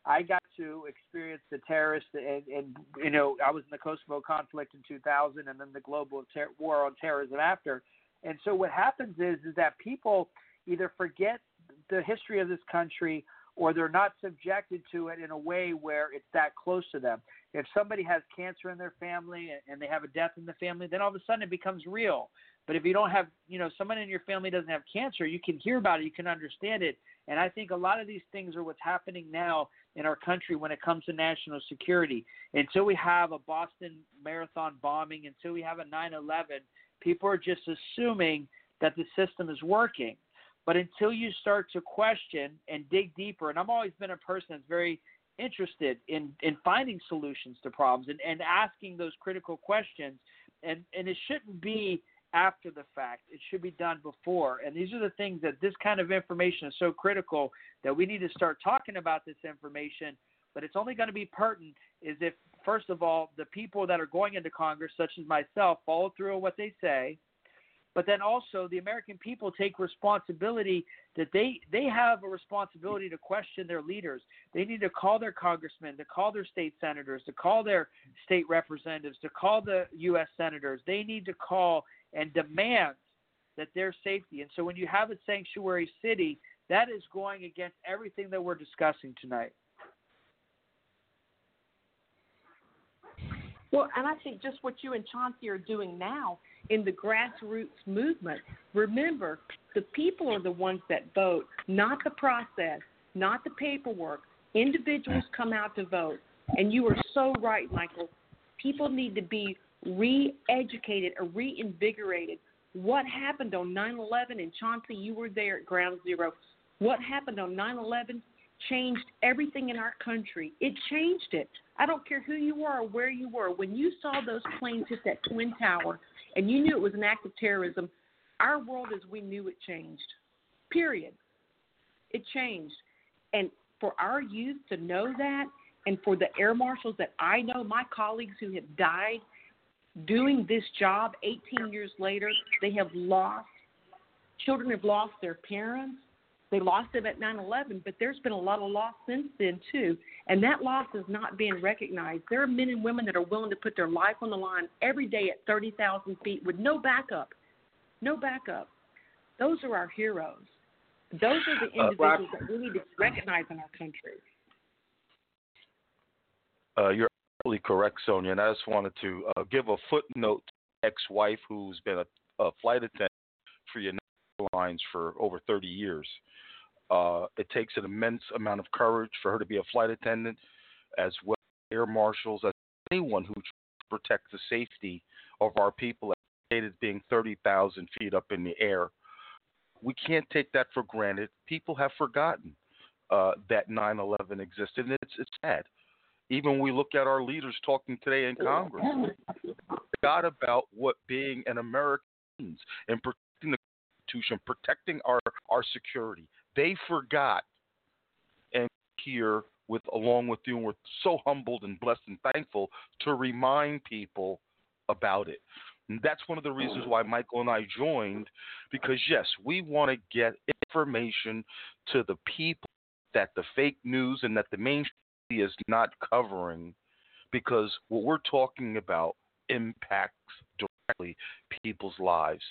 I got to experience the terrorists, and, and you know, I was in the Kosovo conflict in 2000, and then the global ter- war on terrorism after. And so what happens is is that people either forget the history of this country or they're not subjected to it in a way where it's that close to them. If somebody has cancer in their family and they have a death in the family, then all of a sudden it becomes real. But if you don't have, you know, someone in your family doesn't have cancer, you can hear about it, you can understand it. And I think a lot of these things are what's happening now in our country when it comes to national security. Until we have a Boston Marathon bombing, until we have a 9 11, people are just assuming that the system is working. But until you start to question and dig deeper, and I've always been a person that's very interested in, in finding solutions to problems and, and asking those critical questions. And, and it shouldn't be after the fact, it should be done before. And these are the things that this kind of information is so critical that we need to start talking about this information. But it's only going to be pertinent is if, first of all, the people that are going into Congress, such as myself, follow through on what they say but then also the American people take responsibility that they they have a responsibility to question their leaders. They need to call their congressmen, to call their state senators, to call their state representatives, to call the U.S. senators. They need to call and demand that their safety. And so when you have a sanctuary city, that is going against everything that we're discussing tonight. Well, and I think just what you and Chauncey are doing now in the grassroots movement. Remember, the people are the ones that vote, not the process, not the paperwork. Individuals mm. come out to vote. And you are so right, Michael. People need to be re educated or reinvigorated. What happened on 9 11? And Chauncey, you were there at ground zero. What happened on 9 11 changed everything in our country. It changed it. I don't care who you are or where you were. When you saw those planes hit that Twin Tower, and you knew it was an act of terrorism, our world as we knew it changed. Period. It changed. And for our youth to know that, and for the air marshals that I know, my colleagues who have died doing this job 18 years later, they have lost, children have lost their parents. They lost them at 9 11, but there's been a lot of loss since then, too. And that loss is not being recognized. There are men and women that are willing to put their life on the line every day at 30,000 feet with no backup. No backup. Those are our heroes. Those are the uh, individuals uh, that we need to recognize in our country. Uh, you're absolutely correct, Sonya. And I just wanted to uh, give a footnote to ex-wife who's been a, a flight attendant for United Airlines for over 30 years. Uh, it takes an immense amount of courage for her to be a flight attendant, as well as air marshals, as anyone who protects the safety of our people, as being 30,000 feet up in the air. We can't take that for granted. People have forgotten uh, that 9/11 existed, and it's it's sad. Even when we look at our leaders talking today in Congress, forgot about what being an American means and protecting Constitution, protecting our our security they forgot and here with along with you and we're so humbled and blessed and thankful to remind people about it. And that's one of the reasons why Michael and I joined because yes, we want to get information to the people that the fake news and that the mainstream is not covering because what we're talking about impacts directly people's lives.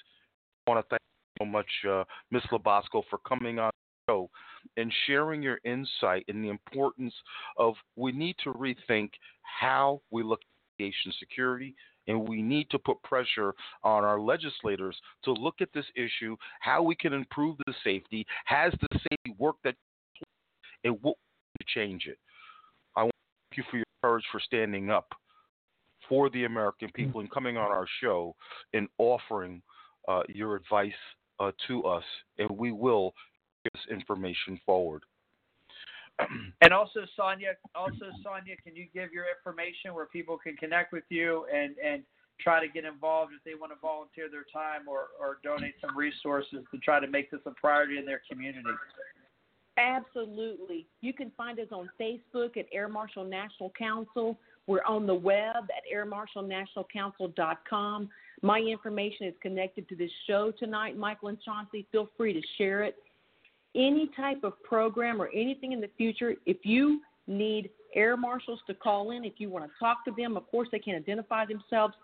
I want to thank so much, uh, Ms. LaBosco, for coming on show and sharing your insight in the importance of we need to rethink how we look at aviation security and we need to put pressure on our legislators to look at this issue, how we can improve the safety, has the safety work that and what to change it. I want to thank you for your courage for standing up for the American people and coming on our show and offering uh, your advice uh, to us, and we will this information forward. *clears throat* and also, Sonya, also Sonya, can you give your information where people can connect with you and and try to get involved if they want to volunteer their time or or donate some resources to try to make this a priority in their community? Absolutely. You can find us on Facebook at Air Marshal National Council. We're on the web at airmarshalnationalcouncil.com. My information is connected to this show tonight, Michael and Chauncey. Feel free to share it any type of program or anything in the future, if you need air marshals to call in, if you want to talk to them, of course they can identify themselves.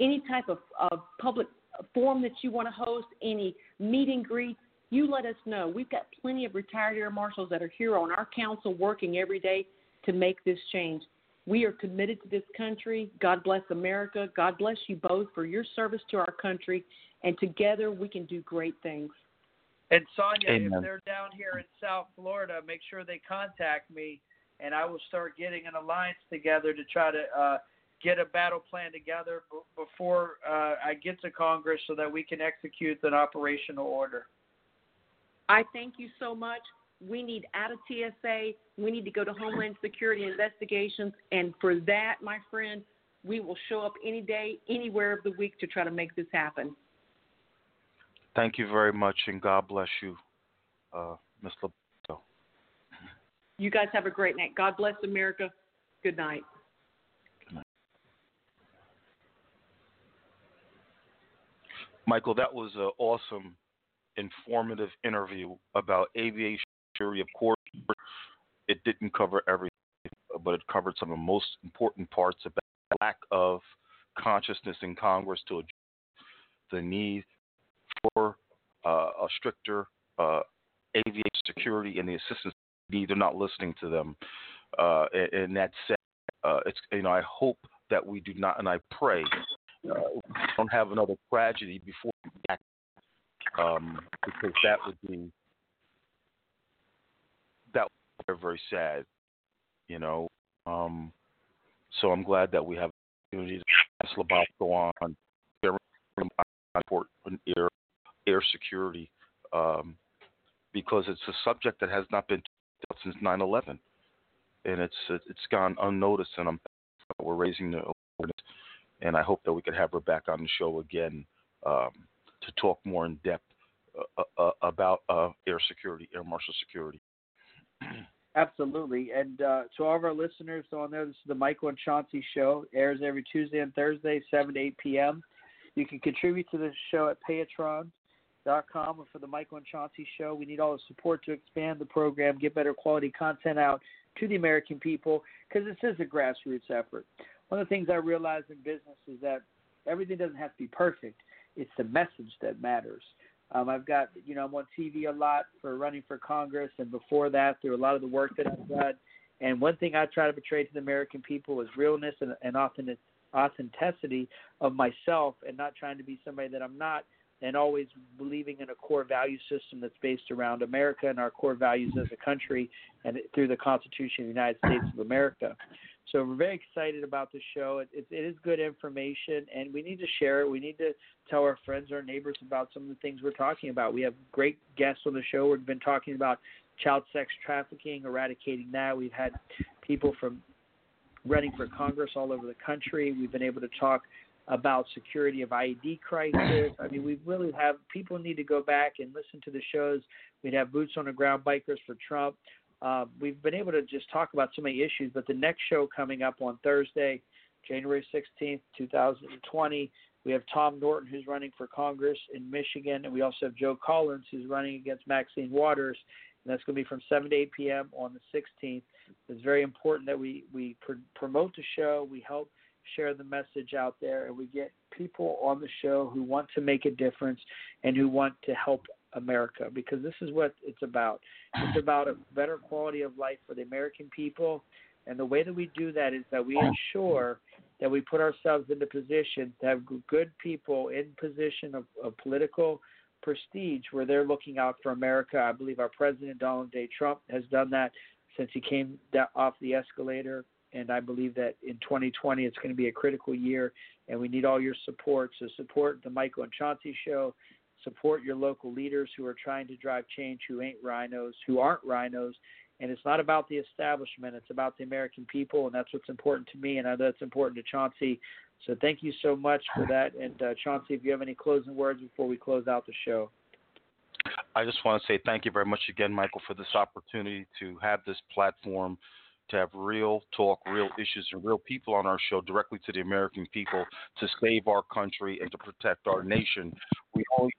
Any type of, of public forum that you want to host, any meet and greet, you let us know. We've got plenty of retired air marshals that are here on our council working every day to make this change. We are committed to this country. God bless America. God bless you both for your service to our country. And together we can do great things. And Sonya, Amen. if they're down here in South Florida, make sure they contact me, and I will start getting an alliance together to try to uh, get a battle plan together b- before uh, I get to Congress, so that we can execute an operational order. I thank you so much. We need out of TSA. We need to go to Homeland Security investigations. And for that, my friend, we will show up any day, anywhere of the week to try to make this happen. Thank you very much, and God bless you, uh, Ms. LaBosco. You guys have a great night. God bless America. Good night. Michael, that was an awesome, informative interview about aviation security. Of course, it didn't cover everything, but it covered some of the most important parts about the lack of consciousness in Congress to address the need for uh, a stricter uh, aviation security and the assistance. They're not listening to them, uh, and, and that's sad. Uh, it's you know I hope that we do not, and I pray uh, don't have another tragedy before um, because that would be that be very sad, you know. Um, so I'm glad that we have the opportunity to pass LaBosco on important air air security um, because it's a subject that has not been since 9/11, and it's it's gone unnoticed, and I'm we're raising the awareness, and I hope that we could have her back on the show again um, to talk more in depth uh, uh, about uh, air security, air marshal security. Absolutely. And uh, to all of our listeners on there, this is the Michael and Chauncey Show. Airs every Tuesday and Thursday, 7 to 8 p.m. You can contribute to the show at Patreon.com or for the Michael and Chauncey Show. We need all the support to expand the program, get better quality content out to the American people because this is a grassroots effort. One of the things I realized in business is that everything doesn't have to be perfect. It's the message that matters. Um, I've got, you know, I'm on TV a lot for running for Congress, and before that, through a lot of the work that I've done. And one thing I try to portray to the American people is realness and, and authentic, authenticity of myself, and not trying to be somebody that I'm not, and always believing in a core value system that's based around America and our core values as a country, and through the Constitution of the United States of America. So we're very excited about the show. It, it, it is good information, and we need to share it. We need to tell our friends, our neighbors about some of the things we're talking about. We have great guests on the show. We've been talking about child sex trafficking, eradicating that. We've had people from running for Congress all over the country. We've been able to talk about security of IED crisis. I mean, we really have people need to go back and listen to the shows. We'd have boots on the ground bikers for Trump. Uh, we've been able to just talk about so many issues, but the next show coming up on Thursday, January 16th, 2020, we have Tom Norton, who's running for Congress in Michigan, and we also have Joe Collins, who's running against Maxine Waters, and that's going to be from 7 to 8 p.m. on the 16th. It's very important that we, we pr- promote the show, we help share the message out there, and we get people on the show who want to make a difference and who want to help America because this is what it's about. It's about a better quality of life for the American people. And the way that we do that is that we ensure that we put ourselves in the position to have good people in position of, of political prestige where they're looking out for America. I believe our president, Donald J. Trump, has done that since he came off the escalator. And I believe that in 2020, it's going to be a critical year, and we need all your support. So support the Michael and Chauncey Show. Support your local leaders who are trying to drive change who ain't RINOs who aren't RINOs. And it's not about the establishment it's about the american people and that's what's important to me and I know that's important to chauncey. So thank you so much for that. And uh, chauncey if you have any closing words before we close out the show. I just want to say thank you very much again, Michael, for this opportunity to have this platform, to have real talk, real issues, and real people on our show directly to the American people to save our country and to protect our nation. We only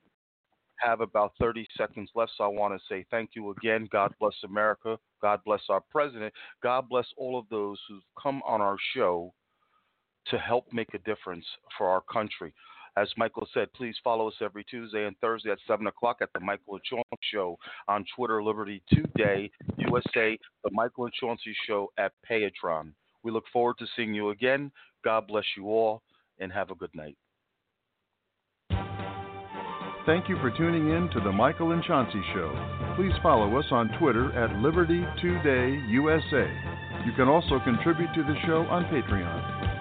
have about 30 seconds left, so I want to say thank you again. God bless America. God bless our president. God bless all of those who've come on our show to help make a difference for our country. As Michael said, please follow us every Tuesday and Thursday at 7 o'clock at the Michael and Chauncey Show on Twitter, Liberty Today, USA, the Michael and Chauncey Show at Patreon. We look forward to seeing you again. God bless you all, and have a good night. Thank you for tuning in to the Michael and Chauncey Show. Please follow us on Twitter at Liberty Today USA. You can also contribute to the show on Patreon.